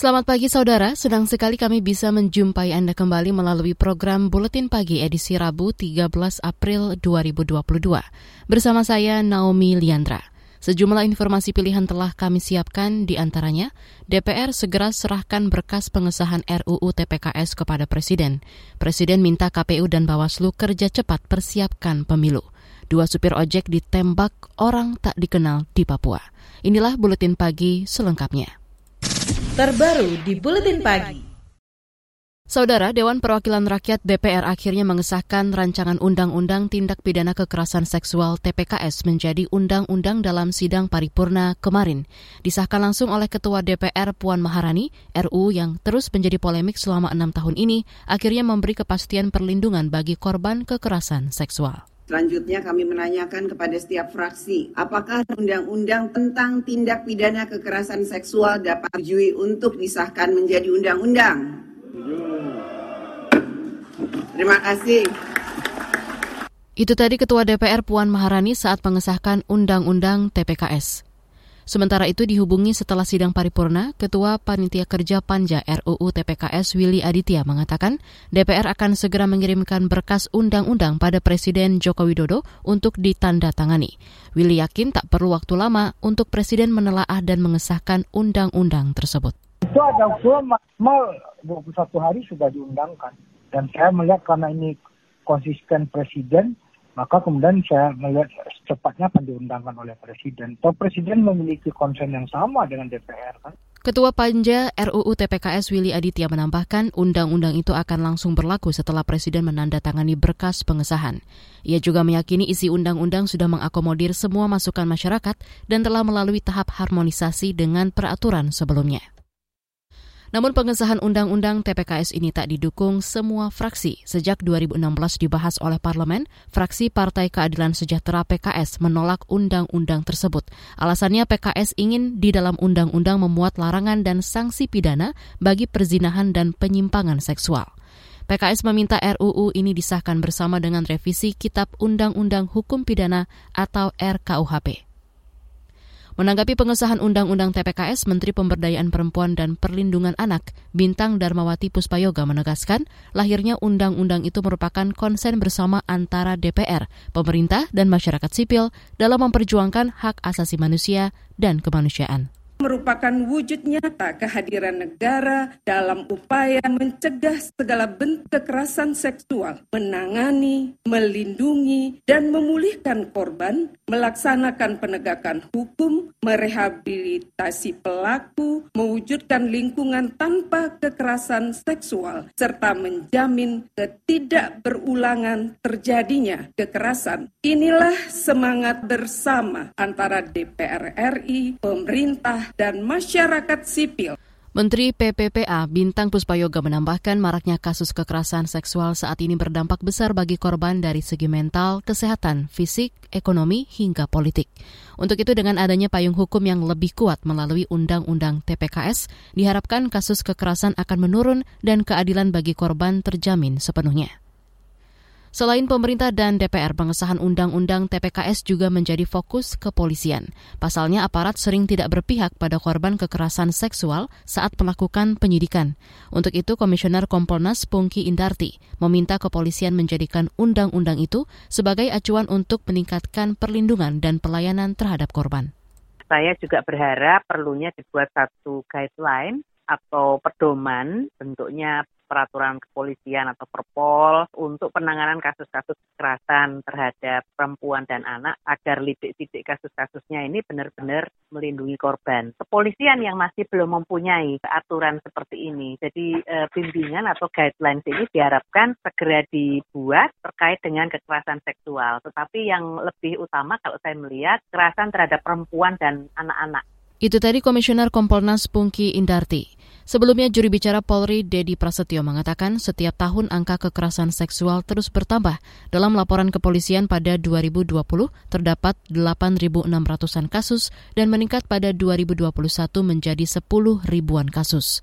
Selamat pagi saudara, sedang sekali kami bisa menjumpai Anda kembali melalui program Buletin Pagi edisi Rabu 13 April 2022. Bersama saya Naomi Liandra. Sejumlah informasi pilihan telah kami siapkan di antaranya, DPR segera serahkan berkas pengesahan RUU TPKS kepada Presiden. Presiden minta KPU dan Bawaslu kerja cepat persiapkan pemilu. Dua supir ojek ditembak orang tak dikenal di Papua. Inilah Buletin Pagi selengkapnya terbaru di Buletin Pagi. Saudara Dewan Perwakilan Rakyat DPR akhirnya mengesahkan rancangan Undang-Undang Tindak Pidana Kekerasan Seksual TPKS menjadi undang-undang dalam sidang paripurna kemarin. Disahkan langsung oleh Ketua DPR Puan Maharani, RU yang terus menjadi polemik selama enam tahun ini akhirnya memberi kepastian perlindungan bagi korban kekerasan seksual. Selanjutnya kami menanyakan kepada setiap fraksi, apakah undang-undang tentang tindak pidana kekerasan seksual dapat dijui untuk disahkan menjadi undang-undang? Terima kasih. Itu tadi Ketua DPR Puan Maharani saat mengesahkan Undang-Undang TPKS. Sementara itu dihubungi setelah sidang paripurna, Ketua Panitia Kerja Panja RUU TPKS Willy Aditya mengatakan DPR akan segera mengirimkan berkas undang-undang pada Presiden Joko Widodo untuk ditandatangani. Willy yakin tak perlu waktu lama untuk Presiden menelaah dan mengesahkan undang-undang tersebut. Itu ada usul maksimal 21 hari sudah diundangkan. Dan saya melihat karena ini konsisten Presiden, maka kemudian saya melihat secepatnya akan diundangkan oleh Presiden. Atau Presiden memiliki konsen yang sama dengan DPR kan. Ketua Panja RUU TPKS Willy Aditya menambahkan undang-undang itu akan langsung berlaku setelah Presiden menandatangani berkas pengesahan. Ia juga meyakini isi undang-undang sudah mengakomodir semua masukan masyarakat dan telah melalui tahap harmonisasi dengan peraturan sebelumnya. Namun pengesahan undang-undang TPKS ini tak didukung semua fraksi. Sejak 2016 dibahas oleh parlemen, fraksi Partai Keadilan Sejahtera PKS menolak undang-undang tersebut. Alasannya PKS ingin di dalam undang-undang memuat larangan dan sanksi pidana bagi perzinahan dan penyimpangan seksual. PKS meminta RUU ini disahkan bersama dengan revisi Kitab Undang-Undang Hukum Pidana atau RKUHP. Menanggapi pengesahan Undang-Undang TPKS, Menteri Pemberdayaan Perempuan dan Perlindungan Anak, Bintang Darmawati Puspayoga menegaskan, lahirnya undang-undang itu merupakan konsen bersama antara DPR, pemerintah, dan masyarakat sipil dalam memperjuangkan hak asasi manusia dan kemanusiaan merupakan wujud nyata kehadiran negara dalam upaya mencegah segala bentuk kekerasan seksual, menangani, melindungi, dan memulihkan korban, melaksanakan penegakan hukum, merehabilitasi pelaku, mewujudkan lingkungan tanpa kekerasan seksual, serta menjamin ketidakberulangan terjadinya kekerasan. Inilah semangat bersama antara DPR RI, pemerintah, dan masyarakat sipil. Menteri PPPA Bintang Puspayoga menambahkan maraknya kasus kekerasan seksual saat ini berdampak besar bagi korban dari segi mental, kesehatan, fisik, ekonomi, hingga politik. Untuk itu dengan adanya payung hukum yang lebih kuat melalui Undang-Undang TPKS, diharapkan kasus kekerasan akan menurun dan keadilan bagi korban terjamin sepenuhnya. Selain pemerintah dan DPR, pengesahan Undang-Undang TPKS juga menjadi fokus kepolisian. Pasalnya aparat sering tidak berpihak pada korban kekerasan seksual saat melakukan penyidikan. Untuk itu, Komisioner Kompolnas Pungki Indarti meminta kepolisian menjadikan undang-undang itu sebagai acuan untuk meningkatkan perlindungan dan pelayanan terhadap korban. Saya juga berharap perlunya dibuat satu guideline atau pedoman bentuknya peraturan kepolisian atau perpol untuk penanganan kasus-kasus kekerasan terhadap perempuan dan anak agar lidik-lidik kasus-kasusnya ini benar-benar melindungi korban. Kepolisian yang masih belum mempunyai aturan seperti ini, jadi e, bimbingan atau guidelines ini diharapkan segera dibuat terkait dengan kekerasan seksual. Tetapi yang lebih utama kalau saya melihat kekerasan terhadap perempuan dan anak-anak. Itu tadi Komisioner Kompolnas Pungki Indarti. Sebelumnya juri bicara Polri Dedi Prasetyo mengatakan setiap tahun angka kekerasan seksual terus bertambah. Dalam laporan kepolisian pada 2020 terdapat 8.600-an kasus dan meningkat pada 2021 menjadi 10 ribuan kasus.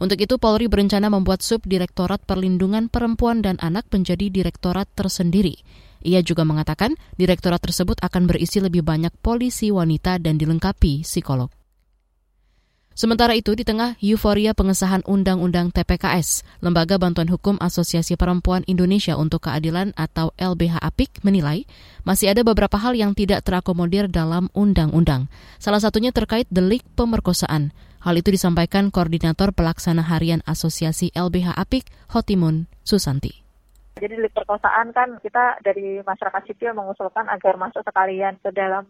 Untuk itu Polri berencana membuat Subdirektorat Perlindungan Perempuan dan Anak menjadi direktorat tersendiri. Ia juga mengatakan direktorat tersebut akan berisi lebih banyak polisi wanita dan dilengkapi psikolog. Sementara itu, di tengah euforia pengesahan Undang-Undang TPKS, Lembaga Bantuan Hukum Asosiasi Perempuan Indonesia untuk Keadilan atau LBH APIK menilai masih ada beberapa hal yang tidak terakomodir dalam undang-undang. Salah satunya terkait delik pemerkosaan. Hal itu disampaikan Koordinator Pelaksana Harian Asosiasi LBH APIK, Hotimun Susanti. Jadi delik perkosaan kan kita dari masyarakat sipil mengusulkan agar masuk sekalian ke dalam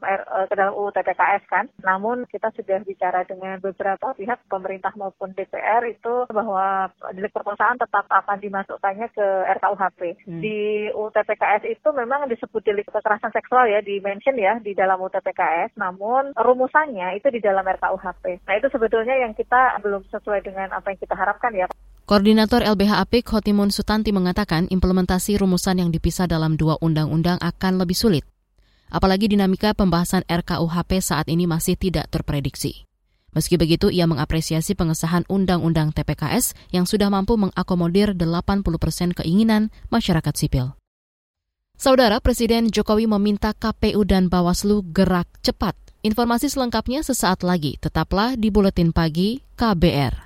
ke dalam UU TPKS kan. Namun kita sudah bicara dengan beberapa pihak pemerintah maupun DPR itu bahwa delik perkosaan tetap akan dimasukkannya ke RKUHP. Hmm. Di UU TPKS itu memang disebut delik kekerasan seksual ya, di mention ya di dalam UU TPKS. Namun rumusannya itu di dalam RKUHP. Nah itu sebetulnya yang kita belum sesuai dengan apa yang kita harapkan ya. Koordinator LBH APIK Hotimun Sutanti mengatakan implementasi rumusan yang dipisah dalam dua undang-undang akan lebih sulit. Apalagi dinamika pembahasan RKUHP saat ini masih tidak terprediksi. Meski begitu, ia mengapresiasi pengesahan Undang-Undang TPKS yang sudah mampu mengakomodir 80 persen keinginan masyarakat sipil. Saudara Presiden Jokowi meminta KPU dan Bawaslu gerak cepat. Informasi selengkapnya sesaat lagi. Tetaplah di Buletin Pagi KBR.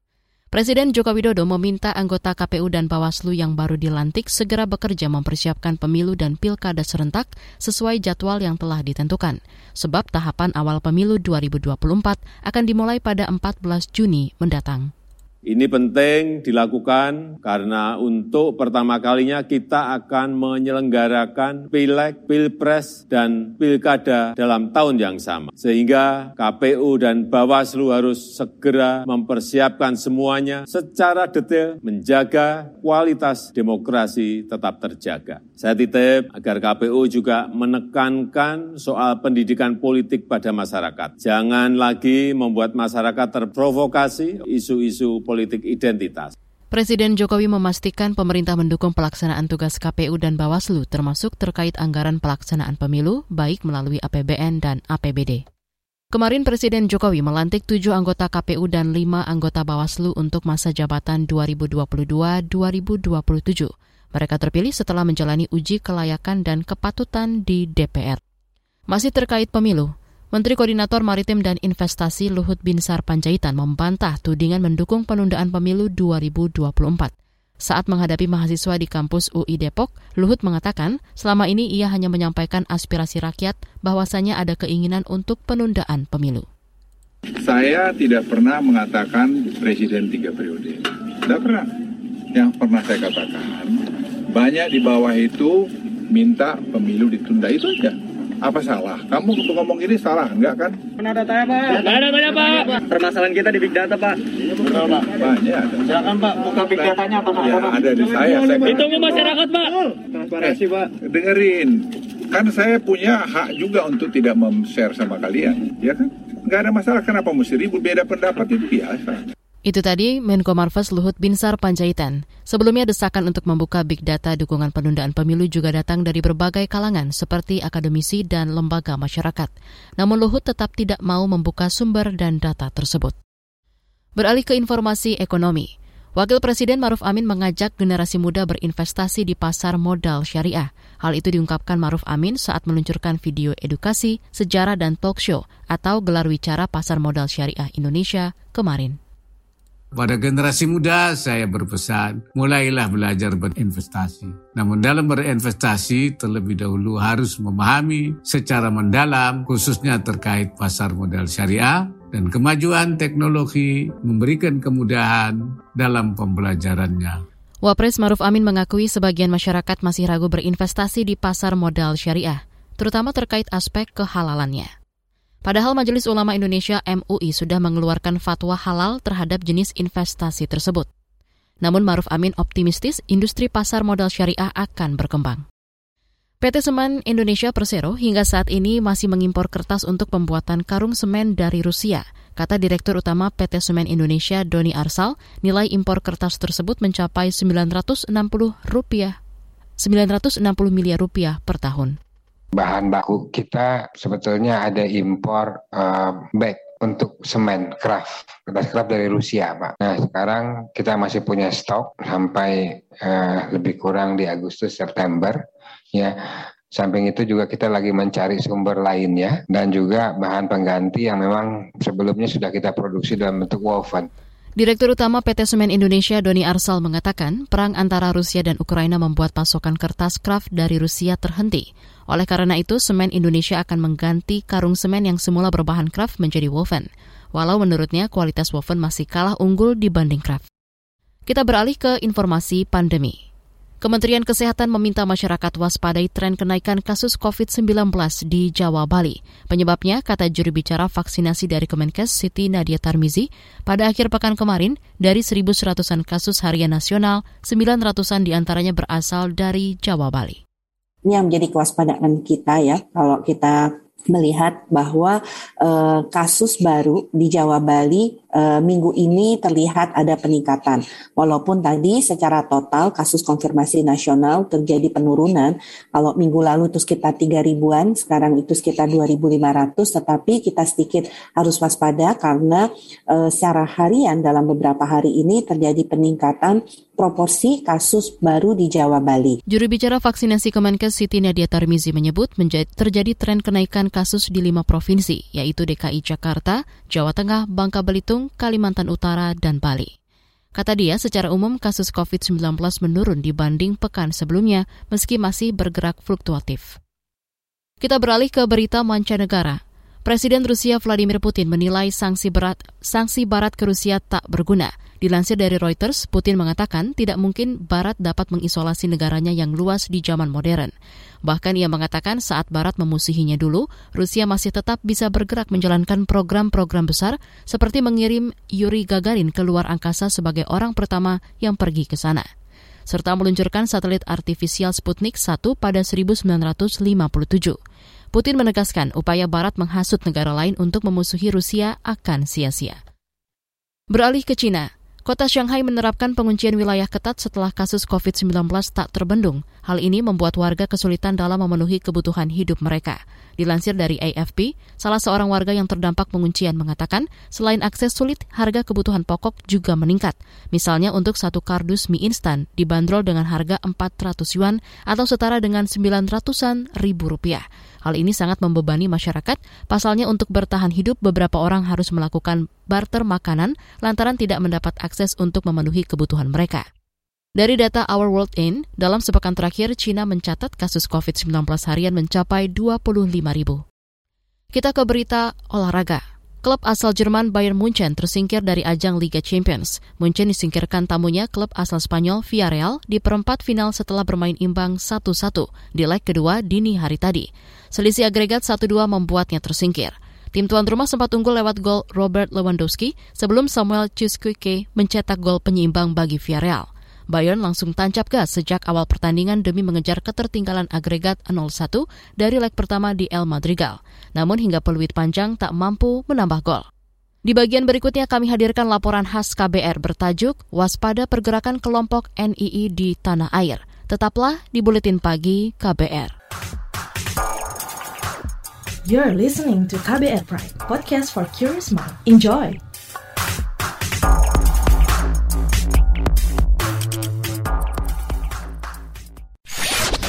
Presiden Joko Widodo meminta anggota KPU dan Bawaslu yang baru dilantik segera bekerja mempersiapkan pemilu dan pilkada serentak sesuai jadwal yang telah ditentukan. Sebab tahapan awal pemilu 2024 akan dimulai pada 14 Juni mendatang. Ini penting dilakukan karena untuk pertama kalinya kita akan menyelenggarakan pileg, pilpres, dan pilkada dalam tahun yang sama. Sehingga KPU dan Bawaslu harus segera mempersiapkan semuanya secara detail menjaga kualitas demokrasi tetap terjaga. Saya titip agar KPU juga menekankan soal pendidikan politik pada masyarakat. Jangan lagi membuat masyarakat terprovokasi isu-isu politik identitas. Presiden Jokowi memastikan pemerintah mendukung pelaksanaan tugas KPU dan Bawaslu termasuk terkait anggaran pelaksanaan pemilu baik melalui APBN dan APBD. Kemarin Presiden Jokowi melantik tujuh anggota KPU dan lima anggota Bawaslu untuk masa jabatan 2022-2027. Mereka terpilih setelah menjalani uji kelayakan dan kepatutan di DPR. Masih terkait pemilu, Menteri Koordinator Maritim dan Investasi Luhut Binsar Panjaitan membantah tudingan mendukung penundaan pemilu 2024. Saat menghadapi mahasiswa di kampus UI Depok, Luhut mengatakan selama ini ia hanya menyampaikan aspirasi rakyat bahwasanya ada keinginan untuk penundaan pemilu. Saya tidak pernah mengatakan presiden tiga periode. Tidak pernah. Yang pernah saya katakan, banyak di bawah itu minta pemilu ditunda itu aja apa salah? Kamu untuk ngomong ini salah, enggak kan? Mana datanya Pak? Enggak ada, enggak Pak. Permasalahan kita di Big Data Pak. Betul Pak. Banyak ada. Silakan Pak, buka Big Datanya apa ya, ada di saya. saya Ditunggu masyarakat Pak. Transparansi Pak. Dengerin, kan saya punya hak juga untuk tidak mem-share sama kalian, ya kan? Enggak ada masalah, kenapa mesti ribut? Beda pendapat itu biasa. Itu tadi Menko Marves Luhut Binsar Panjaitan. Sebelumnya desakan untuk membuka big data dukungan penundaan pemilu juga datang dari berbagai kalangan seperti akademisi dan lembaga masyarakat. Namun Luhut tetap tidak mau membuka sumber dan data tersebut. Beralih ke informasi ekonomi. Wakil Presiden Maruf Amin mengajak generasi muda berinvestasi di pasar modal syariah. Hal itu diungkapkan Maruf Amin saat meluncurkan video edukasi, sejarah dan talk show atau gelar wicara pasar modal syariah Indonesia kemarin. Pada generasi muda saya berpesan, mulailah belajar berinvestasi. Namun dalam berinvestasi terlebih dahulu harus memahami secara mendalam khususnya terkait pasar modal syariah dan kemajuan teknologi memberikan kemudahan dalam pembelajarannya. Wapres Maruf Amin mengakui sebagian masyarakat masih ragu berinvestasi di pasar modal syariah, terutama terkait aspek kehalalannya. Padahal Majelis Ulama Indonesia MUI sudah mengeluarkan fatwa halal terhadap jenis investasi tersebut. Namun Maruf Amin optimistis industri pasar modal syariah akan berkembang. PT Semen Indonesia Persero hingga saat ini masih mengimpor kertas untuk pembuatan karung semen dari Rusia. Kata Direktur Utama PT Semen Indonesia Doni Arsal, nilai impor kertas tersebut mencapai 960 rupiah 960 miliar rupiah per tahun bahan baku kita sebetulnya ada impor uh, bag untuk semen craft kertas craft dari Rusia pak. Nah sekarang kita masih punya stok sampai uh, lebih kurang di Agustus September ya. Samping itu juga kita lagi mencari sumber lainnya dan juga bahan pengganti yang memang sebelumnya sudah kita produksi dalam bentuk woven. Direktur Utama PT Semen Indonesia Doni Arsal mengatakan perang antara Rusia dan Ukraina membuat pasokan kertas kraft dari Rusia terhenti. Oleh karena itu, Semen Indonesia akan mengganti karung semen yang semula berbahan kraft menjadi woven. Walau menurutnya kualitas woven masih kalah unggul dibanding kraft. Kita beralih ke informasi pandemi. Kementerian Kesehatan meminta masyarakat waspadai tren kenaikan kasus COVID-19 di Jawa Bali. Penyebabnya, kata juri bicara vaksinasi dari Kemenkes Siti Nadia Tarmizi, pada akhir pekan kemarin, dari 1.100-an kasus harian nasional, 900-an di antaranya berasal dari Jawa Bali. Ini yang menjadi kewaspadaan kita ya, kalau kita melihat bahwa uh, kasus baru di Jawa Bali uh, minggu ini terlihat ada peningkatan. Walaupun tadi secara total kasus konfirmasi nasional terjadi penurunan. Kalau minggu lalu itu sekitar 3 ribuan, sekarang itu sekitar 2.500, tetapi kita sedikit harus waspada karena uh, secara harian dalam beberapa hari ini terjadi peningkatan proporsi kasus baru di Jawa Bali. Juru bicara vaksinasi Kemenkes Siti Nadia Tarmizi menyebut terjadi tren kenaikan kasus di lima provinsi, yaitu DKI Jakarta, Jawa Tengah, Bangka Belitung, Kalimantan Utara, dan Bali. Kata dia, secara umum kasus COVID-19 menurun dibanding pekan sebelumnya, meski masih bergerak fluktuatif. Kita beralih ke berita mancanegara. Presiden Rusia Vladimir Putin menilai sanksi berat sanksi barat ke Rusia tak berguna Dilansir dari Reuters, Putin mengatakan tidak mungkin Barat dapat mengisolasi negaranya yang luas di zaman modern. Bahkan ia mengatakan saat Barat memusuhinya dulu, Rusia masih tetap bisa bergerak menjalankan program-program besar seperti mengirim Yuri Gagarin ke luar angkasa sebagai orang pertama yang pergi ke sana serta meluncurkan satelit artifisial Sputnik 1 pada 1957. Putin menegaskan upaya Barat menghasut negara lain untuk memusuhi Rusia akan sia-sia. Beralih ke Cina, Kota Shanghai menerapkan penguncian wilayah ketat setelah kasus COVID-19 tak terbendung. Hal ini membuat warga kesulitan dalam memenuhi kebutuhan hidup mereka. Dilansir dari AFP, salah seorang warga yang terdampak penguncian mengatakan, selain akses sulit, harga kebutuhan pokok juga meningkat. Misalnya untuk satu kardus mie instan dibanderol dengan harga 400 yuan atau setara dengan 900-an ribu rupiah. Hal ini sangat membebani masyarakat, pasalnya untuk bertahan hidup beberapa orang harus melakukan barter makanan lantaran tidak mendapat akses untuk memenuhi kebutuhan mereka. Dari data Our World In, dalam sepekan terakhir China mencatat kasus COVID-19 harian mencapai 25 ribu. Kita ke berita olahraga. Klub asal Jerman Bayern Munchen tersingkir dari ajang Liga Champions. Munchen disingkirkan tamunya klub asal Spanyol Villarreal di perempat final setelah bermain imbang 1-1 di leg kedua dini hari tadi. Selisih agregat 1-2 membuatnya tersingkir. Tim tuan rumah sempat unggul lewat gol Robert Lewandowski sebelum Samuel Chukwueze mencetak gol penyeimbang bagi Villarreal. Bayern langsung tancap gas sejak awal pertandingan demi mengejar ketertinggalan agregat 0-1 dari leg pertama di El Madrigal. Namun hingga peluit panjang tak mampu menambah gol. Di bagian berikutnya kami hadirkan laporan khas KBR bertajuk Waspada Pergerakan Kelompok NII di Tanah Air. Tetaplah di Buletin Pagi KBR. You're listening to KBR Pride, podcast for curious mind. Enjoy!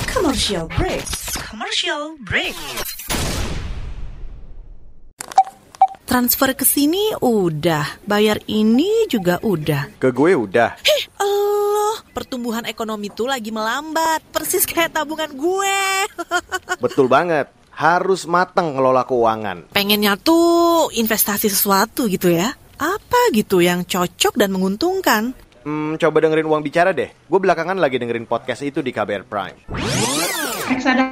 Commercial break. Commercial break. Transfer ke sini udah, bayar ini juga udah. Ke gue udah. Hei, Allah, pertumbuhan ekonomi tuh lagi melambat, persis kayak tabungan gue. Betul banget. Harus matang ngelola keuangan. Pengennya tuh investasi sesuatu gitu ya. Apa gitu yang cocok dan menguntungkan? Hmm, coba dengerin uang bicara deh. Gue belakangan lagi dengerin podcast itu di KBR Prime. Reksadana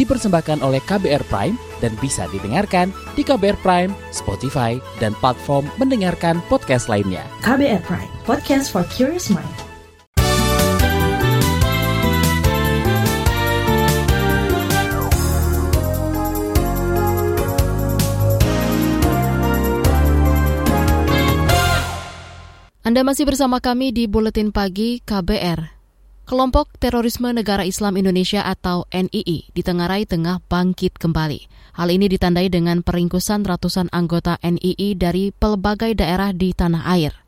Dipersembahkan oleh KBR Prime dan bisa didengarkan di KBR Prime, Spotify, dan platform mendengarkan podcast lainnya. KBR Prime, podcast for curious mind. Anda masih bersama kami di Buletin Pagi KBR. Kelompok Terorisme Negara Islam Indonesia atau NII ditengarai tengah bangkit kembali. Hal ini ditandai dengan peringkusan ratusan anggota NII dari pelbagai daerah di tanah air.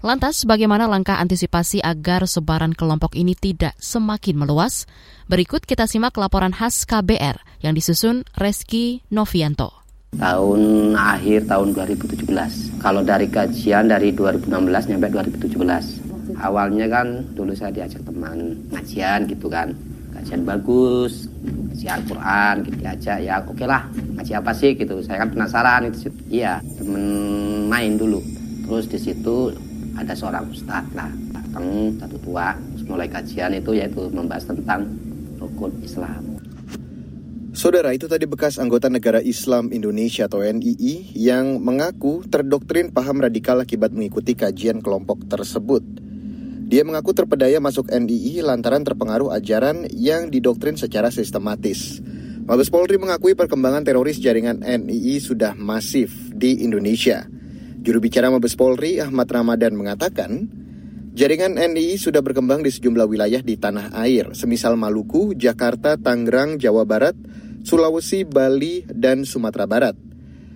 Lantas, bagaimana langkah antisipasi agar sebaran kelompok ini tidak semakin meluas? Berikut kita simak laporan khas KBR yang disusun Reski Novianto tahun akhir tahun 2017. Kalau dari kajian dari 2016 sampai 2017. Awalnya kan dulu saya diajak teman ngajian gitu kan. Kajian bagus, ngaji Al-Quran gitu diajak ya oke okay lah ngaji apa sih gitu. Saya kan penasaran itu iya temen main dulu. Terus di situ ada seorang ustadz lah datang satu tua terus mulai kajian itu yaitu membahas tentang rukun Islam. Saudara, itu tadi bekas anggota Negara Islam Indonesia atau NII yang mengaku terdoktrin paham radikal akibat mengikuti kajian kelompok tersebut. Dia mengaku terpedaya masuk NII lantaran terpengaruh ajaran yang didoktrin secara sistematis. Mabes Polri mengakui perkembangan teroris jaringan NII sudah masif di Indonesia. Juru bicara Mabes Polri Ahmad Ramadan mengatakan, Jaringan NII sudah berkembang di sejumlah wilayah di tanah air, semisal Maluku, Jakarta, Tangerang, Jawa Barat, Sulawesi, Bali, dan Sumatera Barat.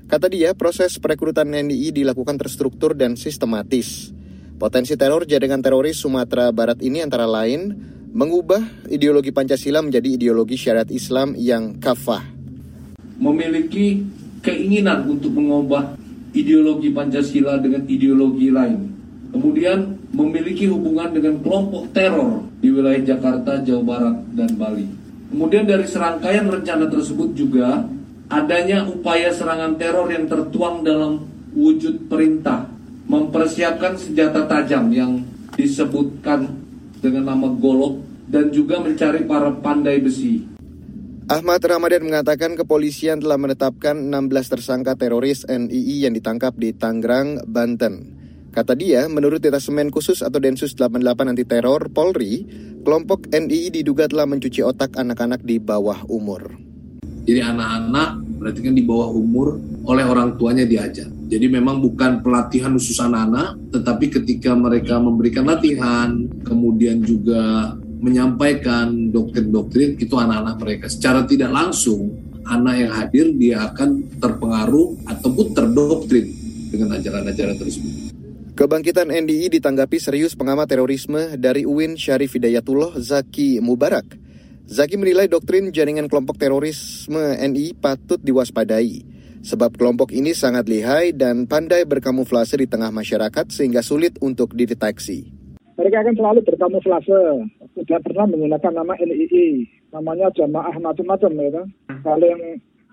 Kata dia, proses perekrutan NII dilakukan terstruktur dan sistematis. Potensi teror jaringan teroris Sumatera Barat ini antara lain mengubah ideologi Pancasila menjadi ideologi syariat Islam yang kafah. Memiliki keinginan untuk mengubah ideologi Pancasila dengan ideologi lain. Kemudian memiliki hubungan dengan kelompok teror di wilayah Jakarta, Jawa Barat, dan Bali. Kemudian dari serangkaian rencana tersebut juga adanya upaya serangan teror yang tertuang dalam wujud perintah mempersiapkan senjata tajam yang disebutkan dengan nama golok dan juga mencari para pandai besi. Ahmad Ramadan mengatakan kepolisian telah menetapkan 16 tersangka teroris NII yang ditangkap di Tangerang, Banten. Kata dia, menurut detasemen khusus atau Densus 88 anti teror Polri, kelompok NII diduga telah mencuci otak anak-anak di bawah umur. Jadi anak-anak berarti kan di bawah umur oleh orang tuanya diajar. Jadi memang bukan pelatihan khusus anak-anak, tetapi ketika mereka memberikan latihan, kemudian juga menyampaikan doktrin-doktrin itu anak-anak mereka secara tidak langsung anak yang hadir dia akan terpengaruh ataupun terdoktrin dengan ajaran-ajaran tersebut. Kebangkitan NDI ditanggapi serius pengamat terorisme dari UIN Syarif Hidayatullah Zaki Mubarak. Zaki menilai doktrin jaringan kelompok terorisme NI patut diwaspadai. Sebab kelompok ini sangat lihai dan pandai berkamuflase di tengah masyarakat sehingga sulit untuk dideteksi. Mereka akan selalu berkamuflase, tidak pernah menggunakan nama NII, namanya jamaah macam-macam ya kan. Kalau yang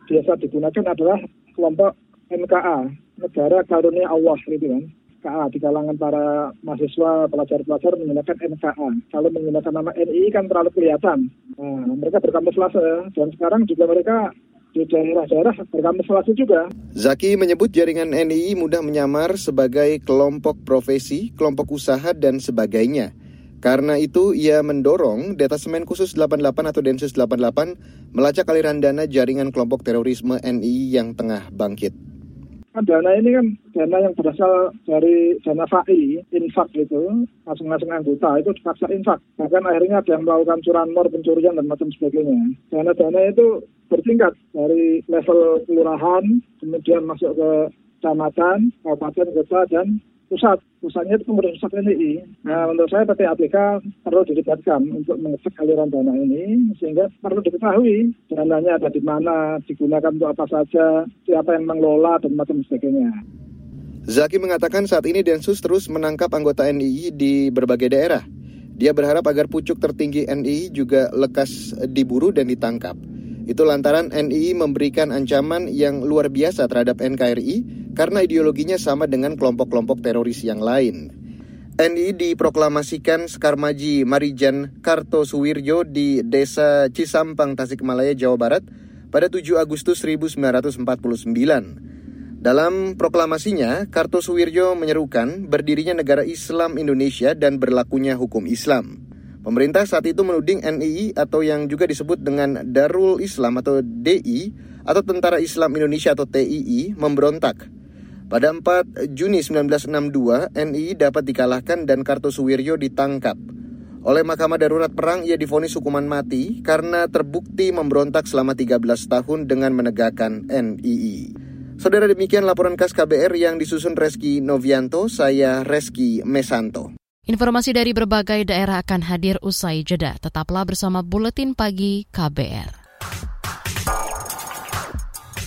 biasa digunakan adalah kelompok NKA, Negara Karunia Allah gitu kan. KA di kalangan para mahasiswa pelajar-pelajar menggunakan NKA. Kalau menggunakan nama NII kan terlalu kelihatan. Nah, mereka berkamuflase dan sekarang juga mereka di daerah-daerah juga. Zaki menyebut jaringan NII mudah menyamar sebagai kelompok profesi, kelompok usaha, dan sebagainya. Karena itu, ia mendorong Detasemen Khusus 88 atau Densus 88 melacak aliran dana jaringan kelompok terorisme NII yang tengah bangkit. Kan dana ini kan dana yang berasal dari dana FAI, infak gitu, masing-masing anggota itu dipaksa infak. Bahkan akhirnya ada yang melakukan curanmor, pencurian dan macam sebagainya. Dana-dana itu bertingkat dari level kelurahan, kemudian masuk ke kecamatan, kabupaten, kota, dan pusat. Pusatnya itu pengurus pusat NII. Nah, menurut saya PT APK perlu dilibatkan untuk mengecek aliran dana ini, sehingga perlu diketahui dananya ada di mana, digunakan untuk apa saja, siapa yang mengelola, dan macam sebagainya. Zaki mengatakan saat ini Densus terus menangkap anggota NII di berbagai daerah. Dia berharap agar pucuk tertinggi NII juga lekas diburu dan ditangkap. Itu lantaran NII memberikan ancaman yang luar biasa terhadap NKRI karena ideologinya sama dengan kelompok-kelompok teroris yang lain. NII diproklamasikan Sekarmaji Marijan Kartosuwirjo di Desa Cisampang, Tasikmalaya, Jawa Barat pada 7 Agustus 1949. Dalam proklamasinya, Kartosuwirjo menyerukan berdirinya negara Islam Indonesia dan berlakunya hukum Islam. Pemerintah saat itu menuding NII atau yang juga disebut dengan Darul Islam atau DI atau Tentara Islam Indonesia atau TII memberontak. Pada 4 Juni 1962, NII dapat dikalahkan dan Kartosuwiryo ditangkap. Oleh Mahkamah Darurat Perang, ia difonis hukuman mati karena terbukti memberontak selama 13 tahun dengan menegakkan NII. Saudara demikian laporan khas KBR yang disusun Reski Novianto, saya Reski Mesanto. Informasi dari berbagai daerah akan hadir usai jeda. Tetaplah bersama Buletin Pagi KBR.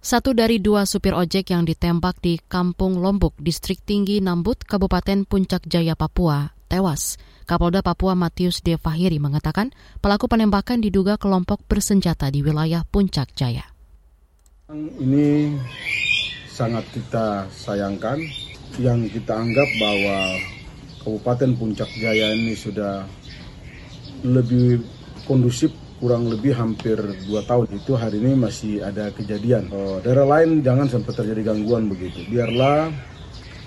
Satu dari dua supir ojek yang ditembak di Kampung Lombok, Distrik Tinggi Nambut, Kabupaten Puncak Jaya, Papua, tewas. Kapolda Papua Matius De Fahiri mengatakan pelaku penembakan diduga kelompok bersenjata di wilayah Puncak Jaya. Ini sangat kita sayangkan yang kita anggap bahwa Kabupaten Puncak Jaya ini sudah lebih kondusif kurang lebih hampir dua tahun itu hari ini masih ada kejadian. Oh, daerah lain jangan sampai terjadi gangguan begitu. Biarlah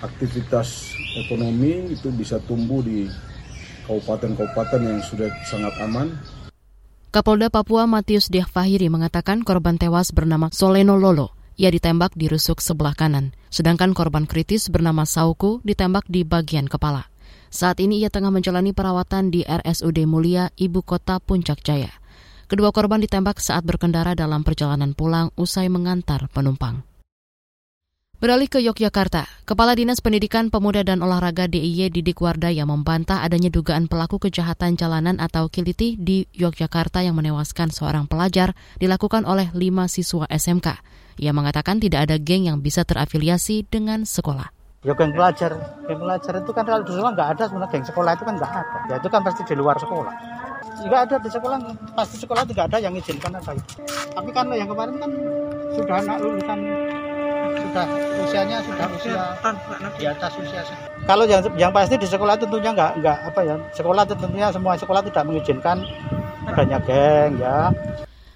aktivitas ekonomi itu bisa tumbuh di kabupaten-kabupaten yang sudah sangat aman. Kapolda Papua Matius Diah Fahiri mengatakan korban tewas bernama Soleno Lolo. Ia ditembak di rusuk sebelah kanan, sedangkan korban kritis bernama Sauku ditembak di bagian kepala. Saat ini ia tengah menjalani perawatan di RSUD Mulia, Ibu Kota Puncak Jaya. Kedua korban ditembak saat berkendara dalam perjalanan pulang usai mengantar penumpang. Beralih ke Yogyakarta, Kepala Dinas Pendidikan Pemuda dan Olahraga DIY Didik Wardaya membantah adanya dugaan pelaku kejahatan jalanan atau kiliti di Yogyakarta yang menewaskan seorang pelajar dilakukan oleh lima siswa SMK. Ia mengatakan tidak ada geng yang bisa terafiliasi dengan sekolah. Ya geng pelajar, geng pelajar itu kan kalau sekolah nggak ada sebenarnya geng sekolah itu kan nggak ada. Ya itu kan pasti di luar sekolah. Nggak ada di sekolah, pasti sekolah tidak ada yang izinkan apa itu. Tapi kan yang kemarin kan sudah anak lulusan sudah usianya sudah usia di atas usia kalau yang yang pasti di sekolah tentunya nggak nggak apa ya sekolah tentunya semua sekolah tidak mengizinkan. Adanya geng ya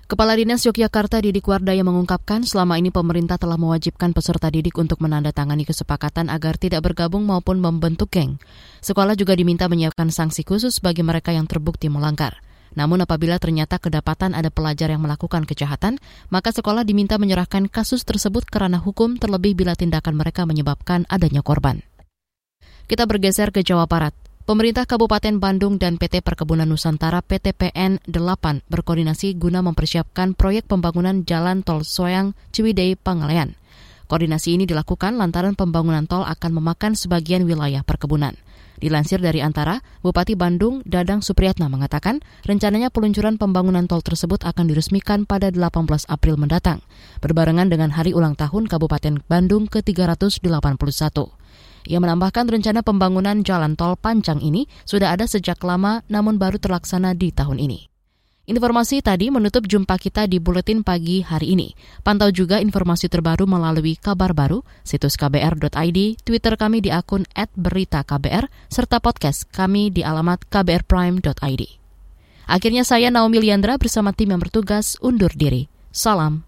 Kepala Dinas Yogyakarta Didik Wardaya mengungkapkan selama ini pemerintah telah mewajibkan peserta didik untuk menandatangani kesepakatan agar tidak bergabung maupun membentuk geng. Sekolah juga diminta menyiapkan sanksi khusus bagi mereka yang terbukti melanggar. Namun apabila ternyata kedapatan ada pelajar yang melakukan kejahatan, maka sekolah diminta menyerahkan kasus tersebut ke ranah hukum terlebih bila tindakan mereka menyebabkan adanya korban. Kita bergeser ke Jawa Barat. Pemerintah Kabupaten Bandung dan PT Perkebunan Nusantara PTPN 8 berkoordinasi guna mempersiapkan proyek pembangunan Jalan Tol Soyang Ciwidey Pangalean. Koordinasi ini dilakukan lantaran pembangunan tol akan memakan sebagian wilayah perkebunan. Dilansir dari Antara, Bupati Bandung Dadang Supriyatna mengatakan rencananya peluncuran pembangunan tol tersebut akan diresmikan pada 18 April mendatang, berbarengan dengan hari ulang tahun Kabupaten Bandung ke-381. Ia menambahkan rencana pembangunan jalan tol panjang ini sudah ada sejak lama namun baru terlaksana di tahun ini. Informasi tadi menutup jumpa kita di Buletin Pagi hari ini. Pantau juga informasi terbaru melalui kabar baru, situs kbr.id, Twitter kami di akun @beritaKBR, serta podcast kami di alamat kbrprime.id. Akhirnya saya Naomi Liandra bersama tim yang bertugas undur diri. Salam.